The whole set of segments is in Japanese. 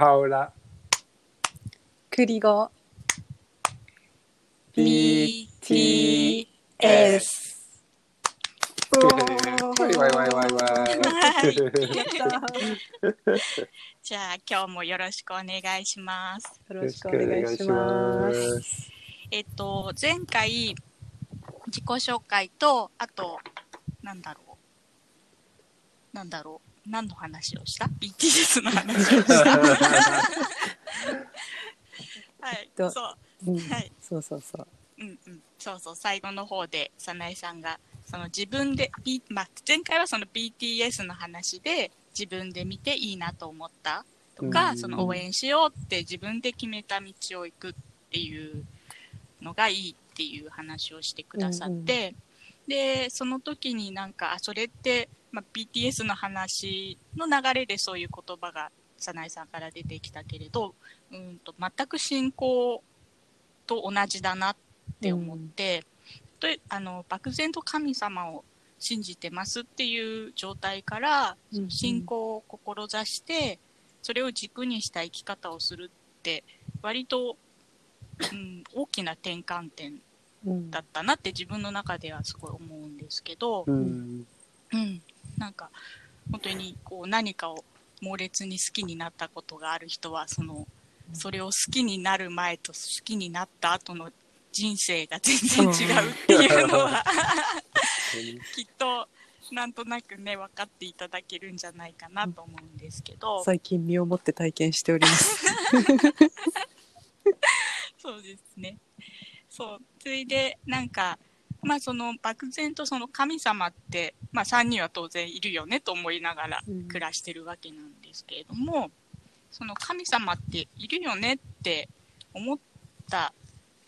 イエス、バハオラ、クリゴ BTS。わいわいわいわいわい。じゃあ今日もよろしくお願いします。よろしくお願いします。す。えっと、前回、自己紹介と、あと、なんだろう。なんだろう。何の話をした ?BTS の話をした。はい、とそう。うん。はい。そうそうそう。うんうん、そうそう。最後の方で早苗さんがその自分で、B まあ、前回はその BTS の話で自分で見ていいなと思った。とか、うん。その応援しようって自分で決めた道を行くっていうのがいいっていう話をしてくださって、でその時になんかあそれって、まあ、BTS の話の流れでそういう言葉が早苗さんから出てきたけれどうんと全く信仰と同じだなって思って、とあの漠然と神様を信じてますっていう状態から、うんうん。信仰を志してそれを軸にした生き方をするって割と、うん、大きな転換点うん。だったなって自分の中ではすごい思うんですけど、うん。うん、なんか本当にこう何かを猛烈に好きになったことがある人はそのそれを好きになる前と好きになった後の人生が全然違うっていうのは きっとなんとなくね分かっていただけるんじゃないかなと思うんですけど、最近身をもって体験しております。そうですね。そう。それで、なんか、まあその漠然とその神様って、まあ3人は当然いるよねと思いながらうん暮らしてるわけなんですけれども、その神様っているよねって思った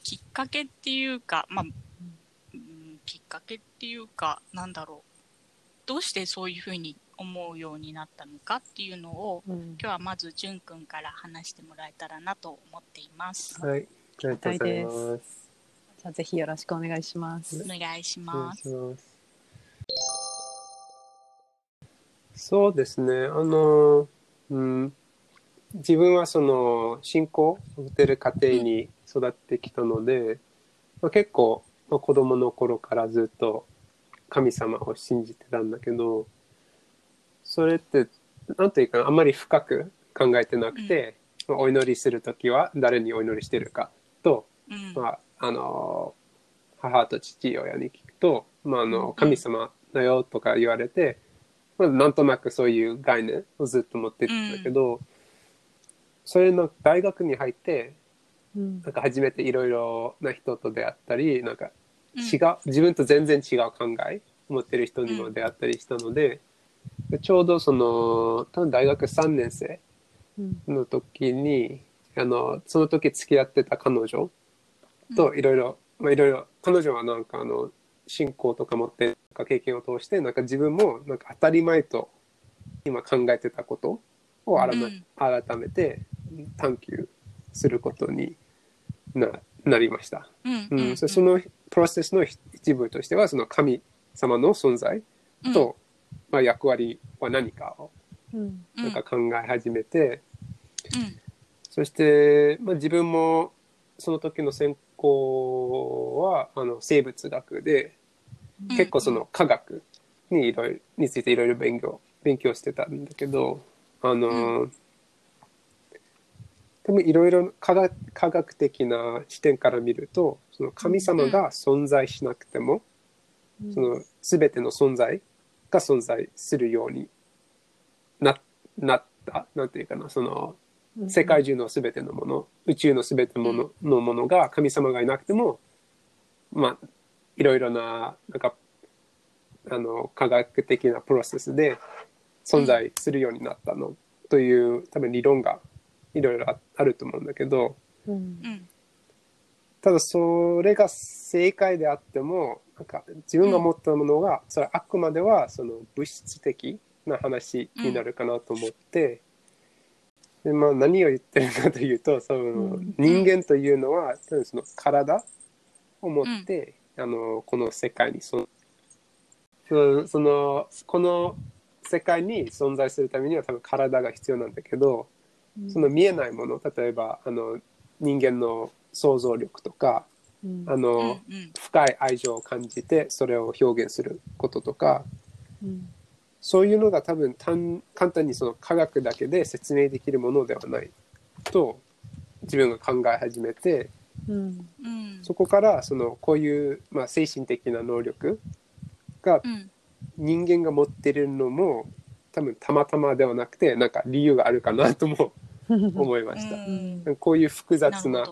きっかけっていうか、まあ、うん、きっかけっていうか、なんだろう。どうしてそういうふうに思うようになったのかっていうのを、うん今日はまずじゅんくんから話してもらえたらなと思っています。はい。ありがとうございます。じゃあぜひよろしくお願いします。お願いします。ます。そうですね。あの、うん、自分はその信仰を持てる家庭に育ってきたので、まあ、結構、まあ、子供の頃からずっと神様を信じてたんだけど、それって、なんというかな、あんまり深く考えてなくて、まあお祈りするときは誰にお祈りしてるかと、うん。まあ、あの母と父親に聞くと、まあ、あうん。の神様だよとか言われて、まあ、なんとなくそういう概念をずっと持ってたんだけど、それの大学に入ってうん。なんか初めていろいろな人と出会ったりなんかうん。違う、自分と全然違う考えを持ってる人にも出会ったりしたので、でちょうどその多分大学3年生うん。の時にあのその時付き合ってた彼女といろいろまあいろいろ彼女はなんかあの信仰とか持ってなんか経験を通してなんか自分もなんか当たり前と今考えてたことを改め,、うん。改めて探求することにななりました。うんうんそそのプロセスの一部としてはその神様の存在と、まあ、役割は何かをなんか考え始めて、うん。そして、まあ、自分もその時の専攻はあの生物学でうん。結構その科学にいろいろについていろいろ勉強勉強してたんだけどあの、多分いろいろ科学科学的な視点から見るとその神様が存在しなくても、その全ての存在が存在するようにななった？なんていうかな？そのうん世界中のすべてのもの、宇宙のすべてのもの,、のものが神様がいなくても、まあ、いろいろな、なんか、あの、科学的なプロセスで存在するようになったの、という、多分理論がいろいろああると思うんだけど、うん。うん。ただそれが正解であっても、なんか自分が持ったものが、それはあくまではその物質的な話になるかなと思って、でまあ、何を言ってるかというとその、うん。人間というのは多分その体を持って、あのこの世界にそのそのこの世界に存在するためには多分体が必要なんだけど、その見えないもの例えばあの人間の想像力とかうん。あうんの、うん。深い愛情を感じてそれを表現することとかうんそういうのが多分単簡単にその科学だけで説明できるものではないと自分が考え始めてうん。うんそこからそのこういう、まあ、精神的な能力がうん。人間が持ってるのも多分たまたまではなくてなんか理由があるかなとも 思いました。うん。こういう複な雑な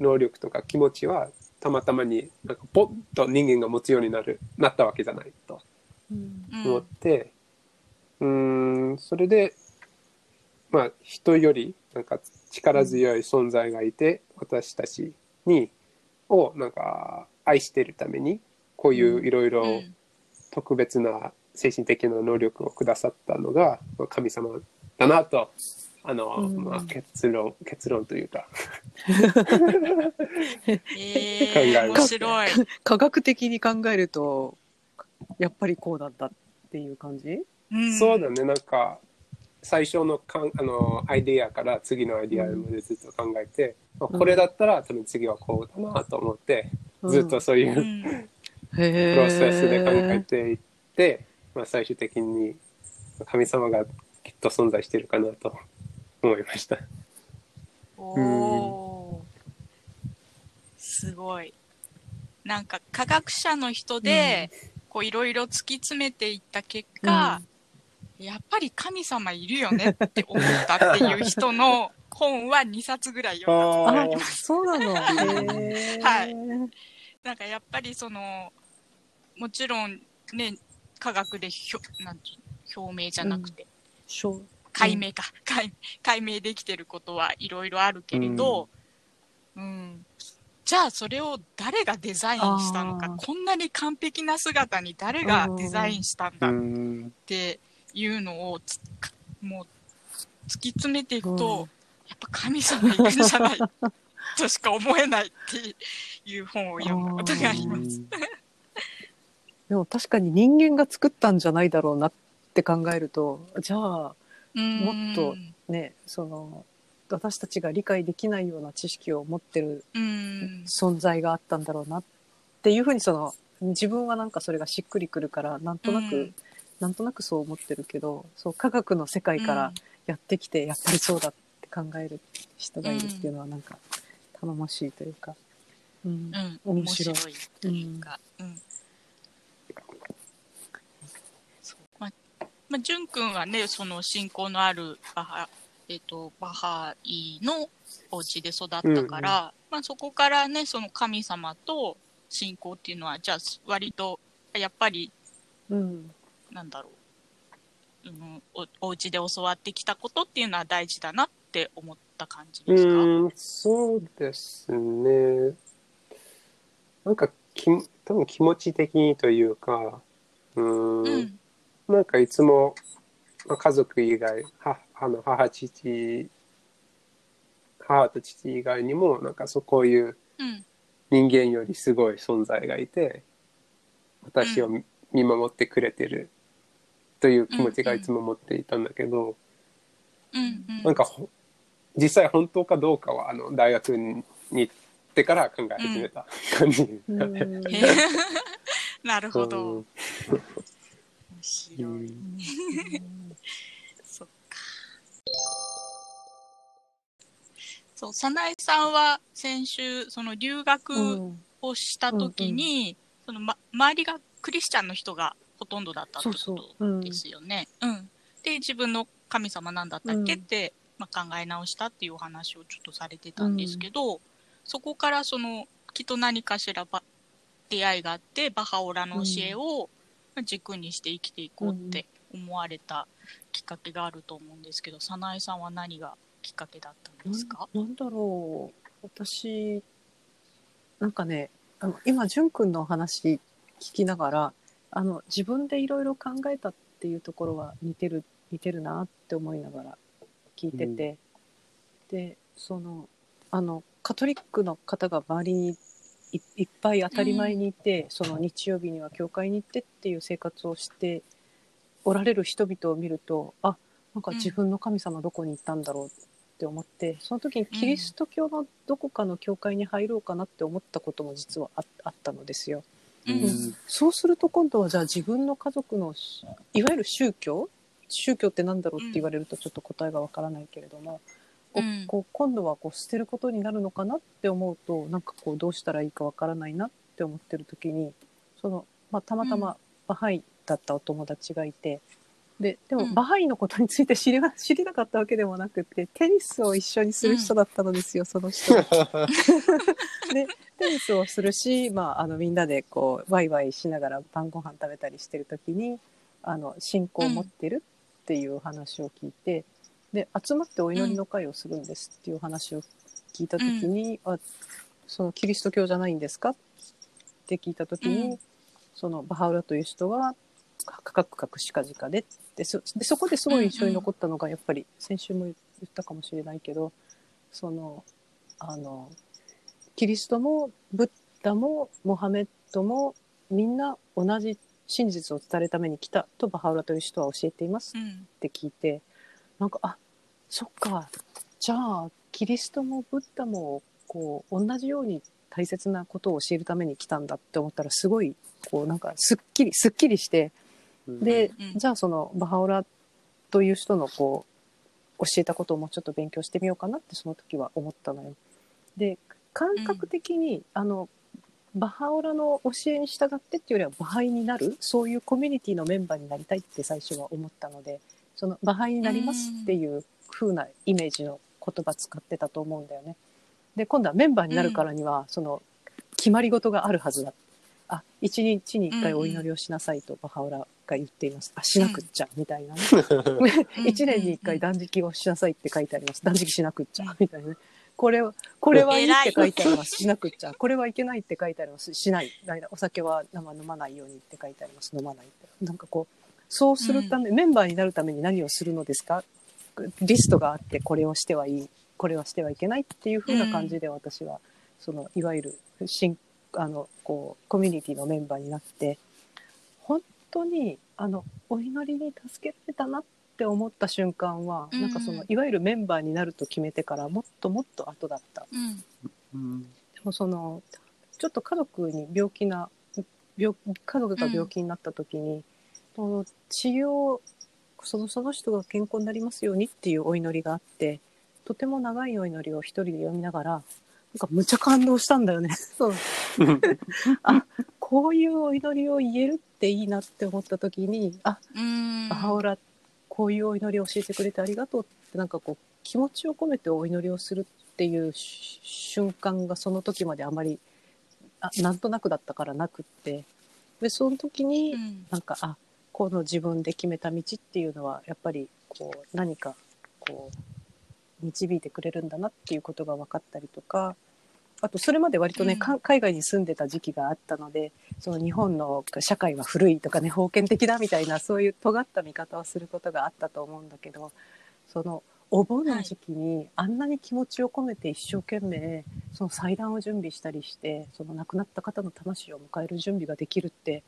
能力とか気持ちはたまたまになんかポッと人間が持つようになるなったわけじゃないとうんうん思ってうーんそれでまあ人よりなんか力強い存在がいて私たちにをなんか愛しているためにこういういろいろうん。特別な精神的な能力をくださったのがまあ神様だなとあの、うん。まあ、結論結論というか。え考えー、ます面白い。科学的に考えるとやっぱりこうだったっていう感じ？うん。そうだね。なんか最初のかんあのアイデアから次のアイデアまでずっと考えて、まあこれだったら多分次はこうだなと思って、ずっとそういうううん。プへロセスで考えていって、まあ、最終的に神様がきっと存在しているかなと思いました。おー。すごい。なんか科学者の人で、こういろいろ突き詰めていった結果、やっぱり神様いるよねって思ったっていう人の本は2冊ぐらい読んだことがありあます。そうなの。はい。なんかやっぱりその、もちろんね、科学でひょなんていう表明じゃなくて、しょ解明か、解解明できてることはいろいろあるけれど、うんじゃあそれを誰がデザインしたのかこんなに完璧な姿に誰がデザインしたんうだっんていうのをもう突き詰めていくと、うん。やっぱ神様いるんじゃない。としか思えないっていう本を読んだことがあります。でも確かに人間が作ったんじゃないだろうなって考えるとじゃあもっとねその私たちが理解できないような知識を持ってるうん。存在があったんだろうなっていうふうにその自分はなんかそれがしっくりくるからなんとなく、うん。なんとなくそう思ってるけどそう科学の世界からやってきてやっぱりそうだって考える人がいるっていうのはなんか頼もしいというか、うん。うん、うん、面面白いというか、うん。まあ、まあ、淳君はね、その信仰のあるバハ、えっ、と、バハイのお家で育ったから、まあそこからね、その神様と信仰っていうのは、じゃあ割と、やっぱり、うんなんだろう、うん、おお家で教わってきたことっていうのは大事だなって思った感じですか？うんそうですね。なんかき多分気持ち的にというかうんうん。なんかいつも、まあ、家族以外はあの母父母と父以外にもなんかそうこういううん。人間よりすごい存在がいて私を見守ってくれてるという気持ちがいつも持っていたんだけど、うん。うん。なんかほ実際本当かどうかはあの大学に行ってから考え始めた感じ、うん なるほど。うん面白い。そう、早苗さんは先週、その留学うん。をしたときに、その、ま、周りがクリスチャンの人がほとんどだったってそうこそう。うん。とですよね。うん。で、自分の神様なんだったっけうん。って、まあ、考え直したっていうお話をちょっとされてたんですけど、そこからその、きっと何かしらば出会いがあって、バハオラの教えをまあ軸にして生きていこうって思われたきっかけがあると思うんですけど、早苗さんは何がきっかけだったんですか？ななんだろう。私なんかねあの今淳君のお話聞きながらあの自分でいろいろ考えたっていうところは似てる似てるなって思いながら聞いてて、でそのあのカトリックの方が周りにいいっぱい当たり前にいて、その日曜日には教会に行ってっていう生活をしておられる人々を見るとあなんか自分の神様どこに行ったんだろう。って思って、その時にキリスト教のどこかの教会に入ろうかなって思ったことも実はああったのですよ。うん。うん。そうすると今度はじゃあ自分の家族のしいわゆる宗教？宗教ってなんだろうって言われるとちょっと答えがわからないけれども、こううん。こう今度はこう捨てることになるのかなって思うとなんかこうどうしたらいいかわからないなって思ってる時にその、まあ、たまたうん。まバハイだったお友達がいて。ででもうん。バハイのことについて知りな知りなかったわけでもなくてテニスを一緒にする人だったのですよ、その人。は。でテニスをするし、まあ、あのみんなでこうワイワイしながら晩ご飯食べたりしてる時にあの信仰を持ってるっていう話を聞いて、で集まってお祈りの会をするんですっていう話を聞いた時に、あそのキリスト教じゃないんですかって聞いた時に、うん。そのバハウラという人はカクカクしかじかででそでそこですごい印象に残ったのがやっぱり先週も言ったかもしれないけどそのあのキリストもブッダもモハメッドもみんな同じ真実を伝えるために来たとバハウラという人は教えていますうん。って聞いてなんかあそっか。じゃあキリストもブッダもこう同じように大切なことを教えるために来たんだって思ったらすごいこうなんかすっきりすっきりしてで、うんじゃあそのバハオラという人のこう教えたことをもうちょっと勉強してみようかなってその時は思ったのよ。で感覚的に、あのバハオラの教えに従ってっていうよりはバハイになるそういうコミュニティのメンバーになりたいって最初は思ったのでそのバハイになりますっていう風なイメージの言葉使ってたと思うんだよね。で今度はメンバーになるからには、その決まり事があるはずだあ一日に一回お祈りをしなさいとバハオラが言っています、あしなくっちゃみたいなね。一年に一回断食をしなさいって書いてあります。断食しなくっちゃみたいなね。これはこれはいいって書いてありますしなくっちゃ。これはいけないって書いてあります。しない。お酒は生飲まないようにって書いてあります。飲まないって。なんかこうそうするため、メンバーになるために何をするのですか？リストがあってこれをしてはいい。これはしてはいけないっていう風な感じで私は、そのいわゆる新あのこうコミュニティのメンバーになって本当にあのお祈りに助けられたなって思った瞬間は、うん。なんかそのいわゆるメンバーになると決めてからもっともっと後だった。うん。うん。でもそのちょっと家族に病気な病家族が病気になった時に、その治療そのその人が健康になりますようにっていうお祈りがあってとても長いお祈りを一人で読みながらなんかむちゃ感動したんだよね。そう。あこういうお祈りを言えるっていいなって思った時にあうん。母親こういうお祈りを教えてくれてありがとうってなんかこう気持ちを込めてお祈りをするっていうし瞬間がその時まであまりあなんとなくだったからなくって。でその時にうん。なんかあこの自分で決めた道っていうのはやっぱりこう何かこう導いてくれるんだなっていうことが分かったりとかあとそれまで割とね、うん。か海外に住んでた時期があったのでその日本の社会は古いとかね封建的だみたいなそういう尖った見方をすることがあったと思うんだけどそのお盆の時期にあんなに気持ちを込めて一生懸命その祭壇を準備したりしてその亡くなった方の魂を迎える準備ができるって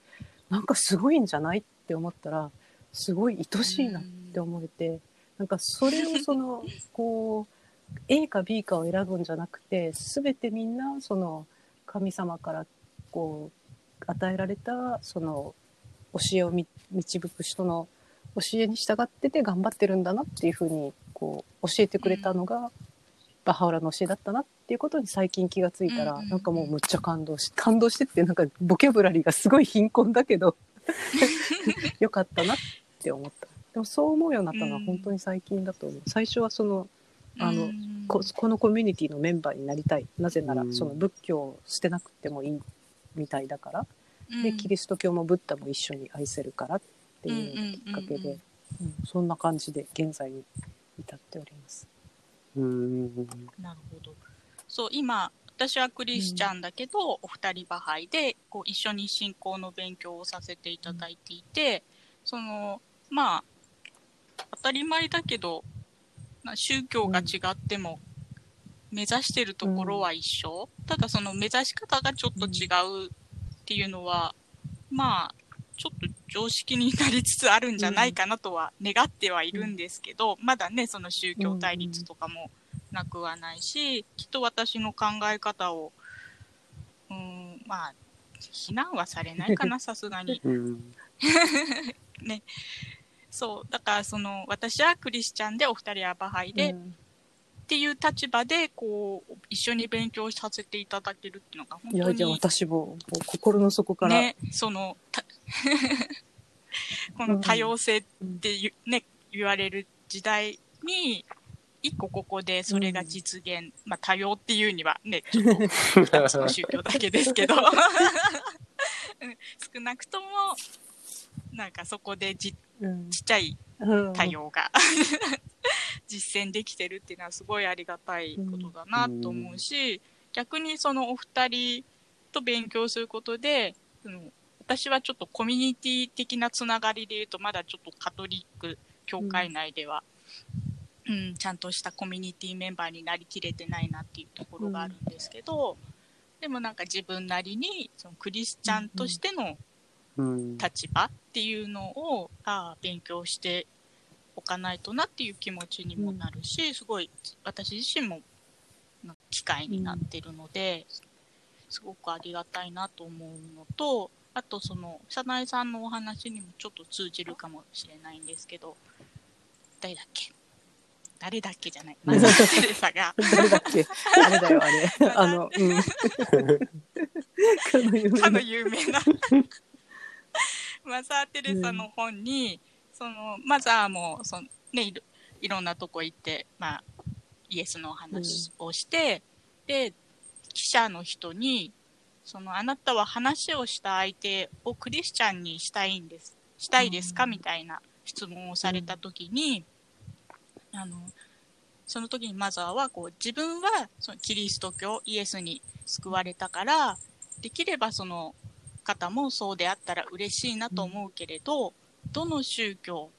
なんかすごいんじゃないって思ったらすごい愛しいなって思えてなんかそれをその こう A か B かを選ぶんじゃなくて全てみんなその神様からこう与えられたその教えをみ導く人の教えに従ってて頑張ってるんだなっていうふうにこう教えてくれたのが、バハウラの教えだったなっていうことに最近気がついたら、うんうんうん。なんかもうむっちゃ感動し感動してってなんかボキャブラリーがすごい貧困だけど よかったなって思ったでもそう思うようになったのは本当に最近だと思う、最初はそのあのうんここのコミュニティのメンバーになりたい。なぜならうん。その仏教を捨てなくてもいいみたいだから、うん。でキリスト教もブッダも一緒に愛せるからっていうのがきっかけで、うんうんうんうん。そんな感じで現在に至っております。うん。なるほど。そう、今、私はクリスチャンだけど、お二人バハイで、こう、一緒に信仰の勉強をさせていただいていて、その、まあ、当たり前だけど、まあ宗教が違っても、目指してるところは一緒。ただ、その目指し方がちょっと違うっていうのは、まあ、ちょっと常識になりつつあるんじゃないかなとは願ってはいるんですけど、まだねその宗教対立とかもなくはないし、きっと私の考え方をうんまあ非難はされないかなさすがに。うん ねそう。だからその私はクリスチャンでお二人はバハイで、っうん。ていう立場でこう一緒に勉強させていただけるっていうのが本当いやじゃあに私も心の底から、ねそのた この多様性っていう、ね言われる時代に一個ここでそれが実現、まあ多様っていうにはね ちょっと2つの宗教だけですけど。うん。少なくとも なんかそこでじうん。ちっちゃいうん。多様が 実践できてるっていうのはすごいありがたいことだなと思うし、逆にそのお二人と勉強することで、その私はちょっとコミュニティ的なつながりで言うとまだちょっとカトリック教会内では、うん。ちゃんとしたコミュニティメンバーになりきれてないなっていうところがあるんですけど、でもなんか自分なりにそのクリスチャンとしてのうん立場っていうのをああ勉強しておかないとなっていう気持ちにもなるし、すごい私自身もな機会になってるので、すごくありがたいなと思うのとあとその早苗さんのお話にもちょっと通じるかもしれないんですけど誰だっけ？誰だっけじゃない。マザー・テレサが。誰だっけ？あれだよあれ。あのうん。かの有名な マザー・テレサの本に、そのマザーもその、ね、いろいろんなとこ行って、まあ、イエスのお話をして、で記者の人にそのあなたは話をした相手をクリスチャンにしたいんですしたいですか、うん。みたいな質問をされた時に、あのその時にマザーはこう自分はそのキリスト教イエスに救われたからできればその方もそうであったら嬉しいなと思うけれど、どの宗教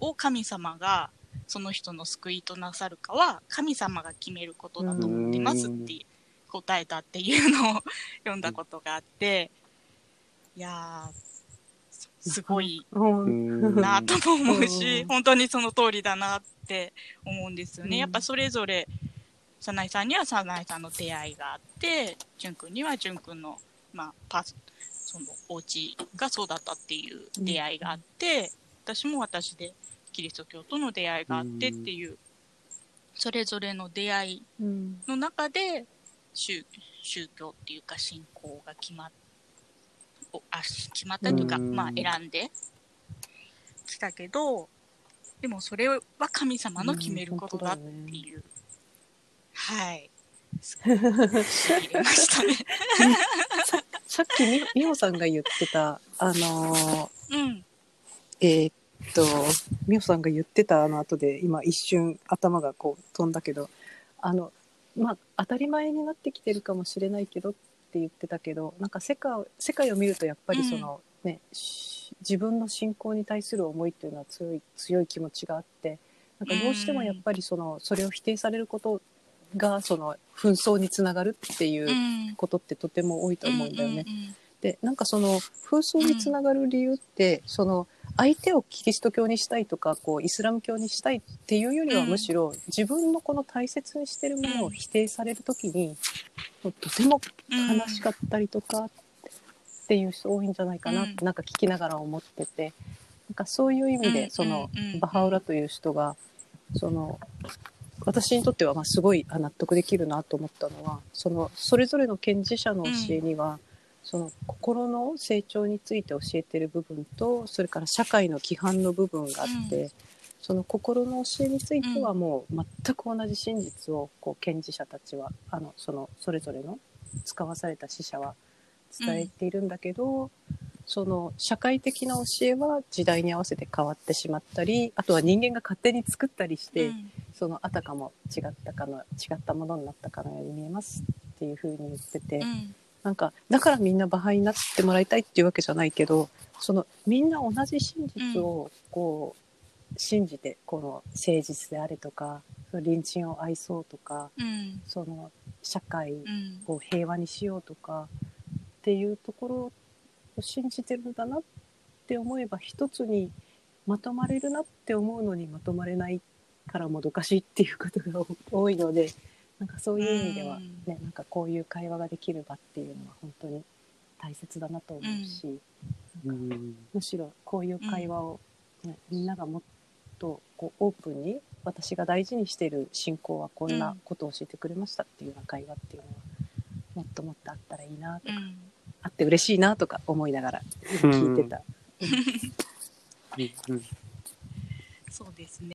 を神様がその人の救いとなさるかは神様が決めることだと思ってますって答えたっていうのを読んだことがあって、いやー、すごいなとも思うし、うん本当にその通りだなって思うんですよね。うんやっぱそれぞれ、早苗さんには早苗さんの出会いがあって、淳君には淳君の、まあ、パス、そのお家がそうだったっていう出会いがあって、私も私でキリスト教との出会いがあってっていう、それぞれの出会いうん。の中で宗宗教っていうか信仰が決まっ決まったというか、うん。まあ選んできたけどでもそれは神様の決めることだっていう、はいましたね。さっきみみほさんが言ってたあのーうん。えーっとみほさんが言ってたあの後で今一瞬頭がこう飛んだけどあのまあ当たり前になってきてるかもしれないけどって言ってたけどなんか世界を世界を見るとやっぱりその、ねし自分の信仰に対する思いっていうのは強い強い気持ちがあってなんかどうしてもやっぱりそのそれを否定されることがその紛争につながるっていううん。ことってとても多いと思うんだよね。でなんかその紛争につながる理由って、その相手をキリスト教にしたいとかこうイスラム教にしたいっていうよりはうん。むしろ自分のこの大切にしてるものを否定される時に、とてもうん悲しかったりとかっていう人多いんじゃないかなって、うん。なんか聞きながら思ってて。なんかそういう意味で、うん。その、バハウラという人がその私にとってはまあすごいあ納得できるなと思ったのはそのそれぞれの賢治者の教えには、その心の成長について教えてる部分とそれから社会の規範の部分があって、うん。その心の教えについてはもう全く同じ真実をこう賢治者たちはあのそのそれぞれの使わされた死者は伝えているんだけど、その社会的な教えは時代に合わせて変わってしまったりあとは人間が勝手に作ったりして、うん。そのあたかも違ったかの違ったものになったかのように見えますっていうふうに言ってて、うん。なんかだからみんなバハイになってもらいたいっていうわけじゃないけどそのみんな同じ真実をこう、信じてこの誠実であれとかその隣人を愛そうとかうん。その社会うん。を平和にしようとかっていうところと信じてるんだなって思えば一つにまとまれるなって思うのにまとまれないからもどかしいっていうことが多いので なんかそういう意味では、ね、なんかこういう会話ができる場っていうのは本当に大切だなと思うし、うん。むしろこういう会話を、ねみんながもっとこうオープンに私が大事にしている信仰はこんなことを教えてくれましたっていうような会話っていうのはもっともっとあったらいいなとか、うんあって嬉しいなとか思いながら聞いてた。うん。そうですね。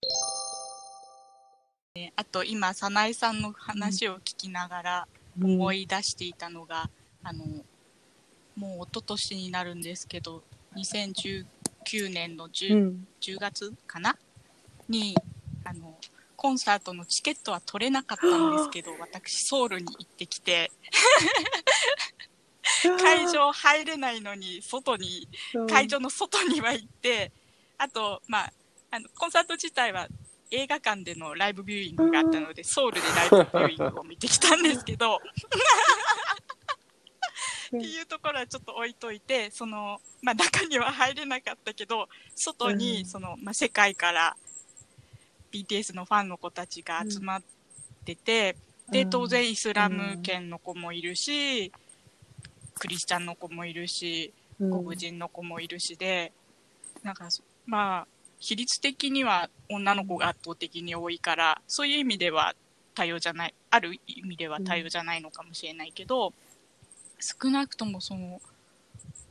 ねあと今早苗さんの話を聞きながら思い出していたのが、あのもう一昨年になるんですけど2019年の 10,、うん。10月かな？にあのコンサートのチケットは取れなかったんですけど私ソウルに行ってきて 会場入れないのに外に会場の外には行って、あと、まあ、あの、コンサート自体は映画館でのライブビューイングがあったので、ソウルでライブビューイングを見てきたんですけど、っていうところはちょっと置いといて、その、まあ中には入れなかったけど、外うに、ん。その、まあ世界から BTS のファンの子たちが集まってて、で、当然イスラム圏の子もいるし、クリスチャンの子もいるし、うん。黒人の子もいるしで、なんかそまあ比率的には女の子が圧倒的に多いからそういう意味では多様じゃないある意味では多様じゃないのかもしれないけど、少なくともその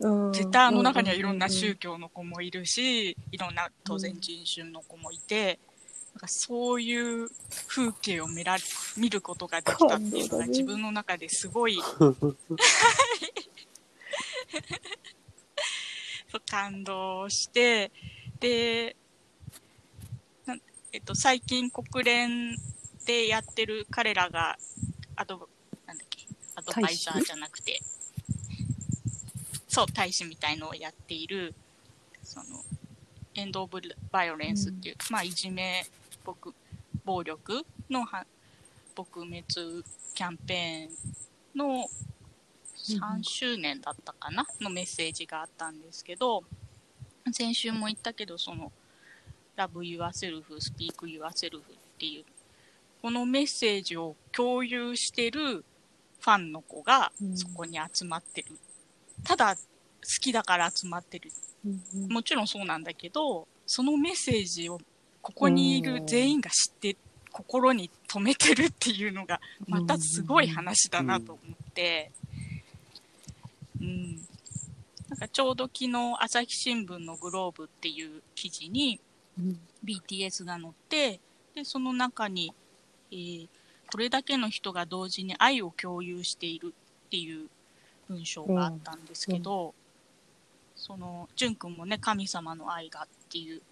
うん。絶対あの中にはいろんな宗教の子もいるし、いろんな当然人種の子もいて、なんかそういう風景を見ら見ることができたっていうのが自分の中ですごい そう感動してでえっと、最近国連でやってる彼らがアドなんだっけアドバイザーじゃなくてそう大使みたいのをやっているそのエンド・オブ・バイオレンスっていう、まあいじめ僕暴力のは撲滅キャンペーンの3周年だったかな、のメッセージがあったんですけど先週も言ったけどその Love Yourself, Speak Yourself っていうこのメッセージを共有してるファンの子がうん。そこに集まってる、ただ好きだから集まってる。うんうん。もちろんそうなんだけどそのメッセージをここにいる全員が知って心に留めてるっていうのがまたすごい話だなと思って、うん、なんかちょうど昨日朝日新聞のグローブっていう記事にうん。BTS が載ってでその中に、えーこれだけの人が同時に愛を共有しているっていう文章があったんですけど、その淳君もね神様の愛がっていう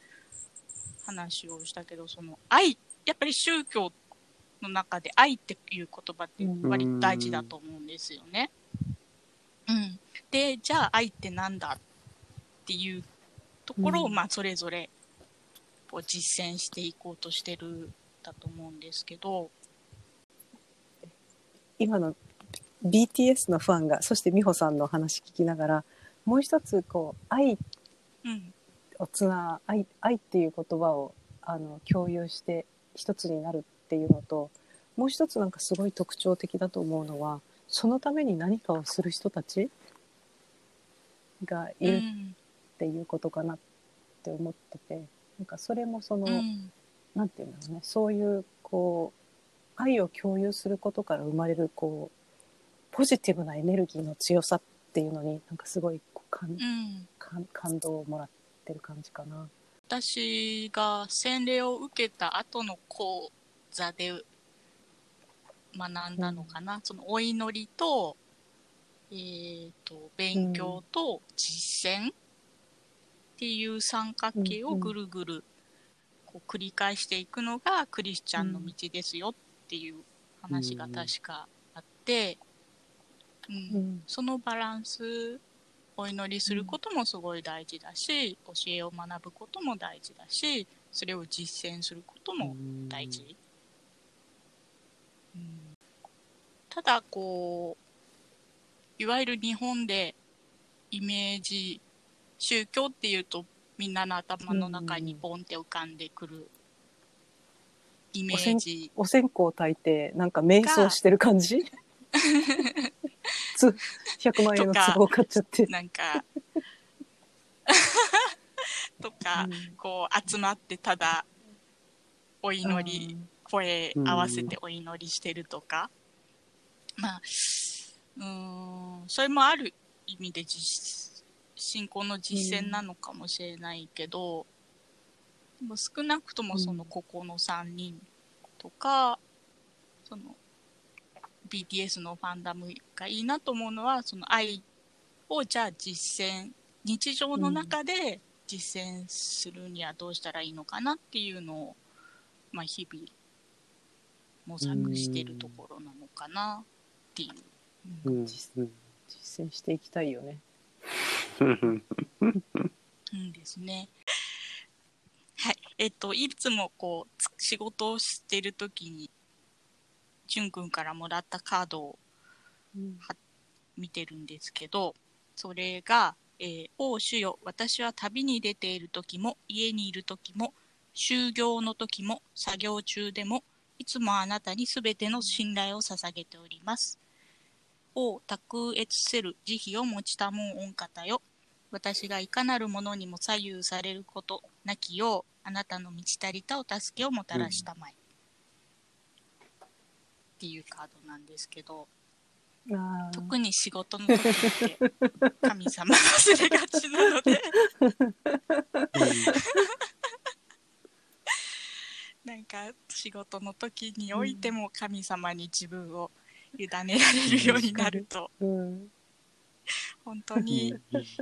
話をしたけどその愛やっぱり宗教の中で愛っていう言葉って割と大事だと思うんですよね。うん、でじゃあ愛ってなんだっていうところを、うん。まあそれぞれこう実践していこうとしてるんだと思うんですけど、今の BTS のファンがそして美穂さんの話聞きながらもう一つこう愛うん。をつな愛愛っていう言葉をあの共有して一つになるっていうのともう一つなんかすごい特徴的だと思うのはそのために何かをする人たちがいうるっんていうことかなって思っててなんかそれもその、うん。なんていうんだろうねそういうこう愛を共有することから生まれるこうポジティブなエネルギーの強さっていうのになんかすごい感うん感感動をもらってる感じかな。私が洗礼を受けた後の講座で学んだのかな、そのお祈りと,、えー、と勉強と実践っていう三角形をぐるぐるこう繰り返していくのがクリスチャンの道ですよっていう話が確かあって、うん。うん。そのバランスお祈りすることもすごい大事だし、教えを学ぶことも大事だしそれを実践することも大事、うん。ただこういわゆる日本でイメージ宗教っていうとみんなの頭の中にポンって浮かんでくるイメージ。お線香焚いてなんか瞑想してる感じ？つ100万円の壺を買っちゃって。なんかとか、こう集まってただお祈り、声合わせてお祈りしてるとか、まあうんそれもある意味で実信仰の実践なのかもしれないけど、でも少なくともそのここの3人とか、その BTS のファンダムがいいなと思うのはその愛をじゃあ実践日常の中で実践するにはどうしたらいいのかなっていうのを、まあ、日々模索してるところなのかなっていう。うんうん実実践していきたいよね。うんですね。はい。えっと、いつもこう、つ仕事をしてるときに、じゅんくんからもらったカードを見てるんですけど、それが、えー、王主よ、私は旅に出ているときも、家にいるときも、就業のときも、作業中でも、いつもあなたにすべての信頼を捧げております。王卓越せる慈悲を持ちたもん御方よ。私がいかなるものにも左右されることなきよう、あなたの満ち足りたお助けをもたらしたまえ。っていうカードなんですけど、特に仕事の時って神様忘れがちなので、なんか仕事の時においても神様に自分を委ねられるようになると、うん、本当に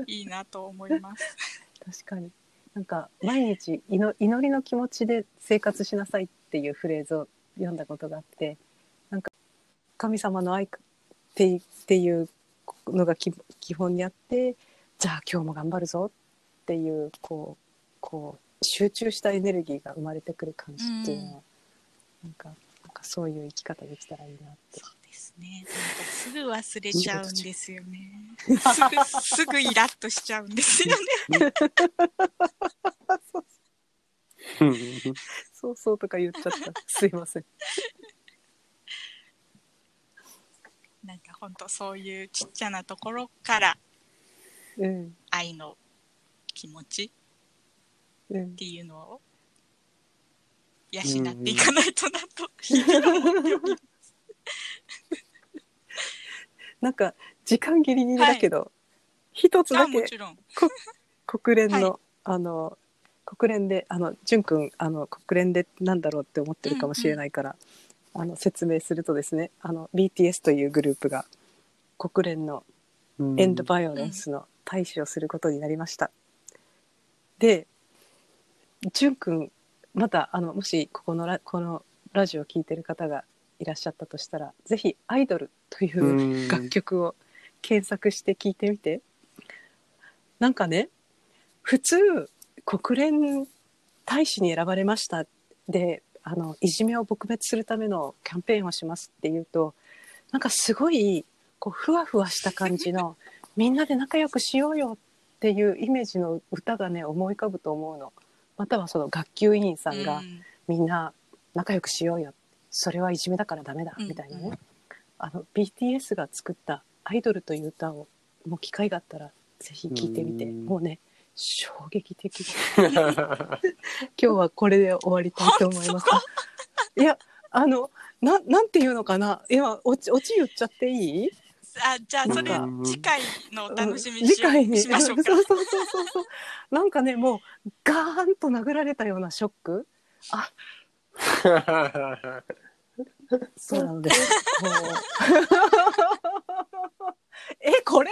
いいなと思います。確かに。なんか毎日祈祈りの気持ちで生活しなさいっていうフレーズを読んだことがあってなんか神様の愛ってっていうのがき基本にあってじゃあ今日も頑張るぞっていうこうこう集中したエネルギーが生まれてくる感じっていうのは、なんかなんかそういう生き方できたらいいなってですね。なんかすぐ忘れちゃうんですよね。すぐ、すぐイラッとしちゃうんですよね。そうそうとか言っちゃったすいませんなんか本当そういうちっちゃなところからうん愛の気持ちっうんていうのを養っていかないとなと、日々思っております なんか時間ギリギリだけど、一つあだけもちろん。国連の、はあの国連であの淳くんあの国連でなんだろうって思ってるかもしれないから、あの説明するとですねあの BTS というグループが国連のエンドバイオレンスの大使をすることになりました。で淳くんまたあのもしここのラこのラジオを聴いてる方がいらっしゃったとしたらぜひ「アイドル」といううん。楽曲を検索して聴いてみて。なんかね普通国連大使に選ばれましたであのいじめを撲滅するためのキャンペーンをしますっていうとなんかすごいこうふわふわした感じの みんなで仲良くしようよっていうイメージの歌がね思い浮かぶと思うの。またはその学級委員さんが、うん。みんな仲良くしようよそれはいじめだからダメだうん。みたいなね、うん。あの BTS が作った「アイドル」という歌をもう機会があったらぜひ聴いてみて。うん。もうね衝撃的。今日はこれで終わりたいと思います。いやあのななんていうのかな？今オチオチ言っちゃっていい？あ、じゃあそれうん次回のお楽しみうんにしよう次回に。しましょうか。そうそうそうそうそう。なんかねもうガーンと殴られたようなショック。あそうなのです。え、これ？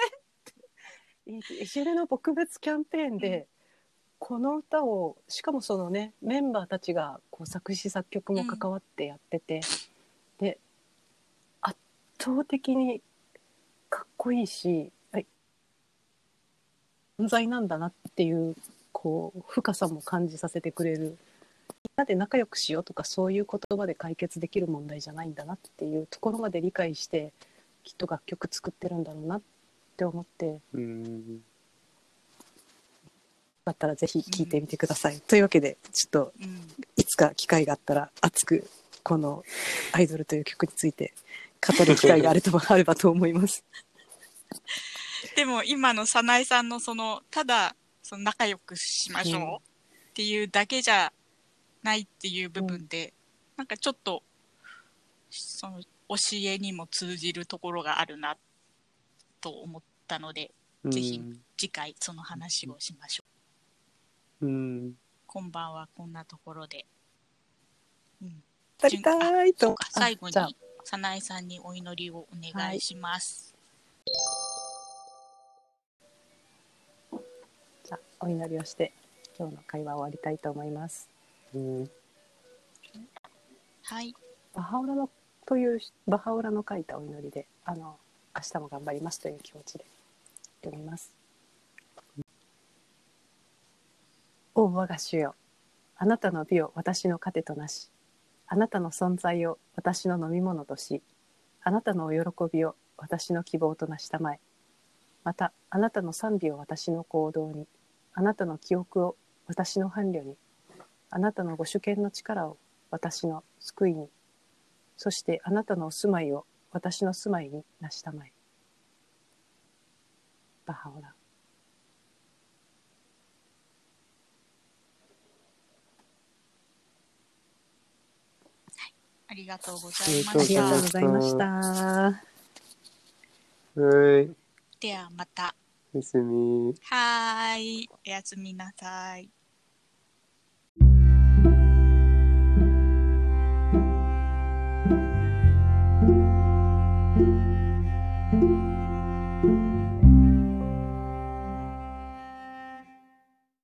いいじれの撲滅キャンペーンで、この歌を、しかもそのね、メンバーたちがこう作詞作曲も関わってやってて、で、圧倒的にかっこいいし、はい、存在なんだなっていう、こう、深さも感じさせてくれる。みんなで仲良くしようとかそういう言葉で解決できる問題じゃないんだなっていうところまで理解してきっと楽曲作ってるんだろうなって思ってうんだったらぜひ聞いてみてください。というわけでちょっとうん、いつか機会があったら熱くこの「アイドル」という曲について語る機会があれば あればと思います。でも今の早苗さんのそのただその仲良くしましうんょうっていうだけじゃないっていう部分で、なんかちょっとその教えにも通じるところがあるなと思ったのでぜひ次回その話をしましょう。うん。今晩はこんなところで。うん、足りたいと最後に早苗さんにお祈りをお願いします。じゃあお祈りをして今日の会話を終わりたいと思います。はい、バハオラのというバハオラの書いたお祈りであの明日も頑張りますという気持ちで読みます。お我が主よ。あなたの美を私の糧となしあなたの存在を私の飲み物としあなたのお喜びを私の希望となしたまえ。またあなたの賛美を私の行動にあなたの記憶を私の伴侶にあなたのご主権の力を私の救いにそしてあなたのお住まいを私の住まいになしたまえ。バハオラ。ありがとうございまありがとうした。ございました。はい。ではまた。おやすみ。はーい。おやすみなさい。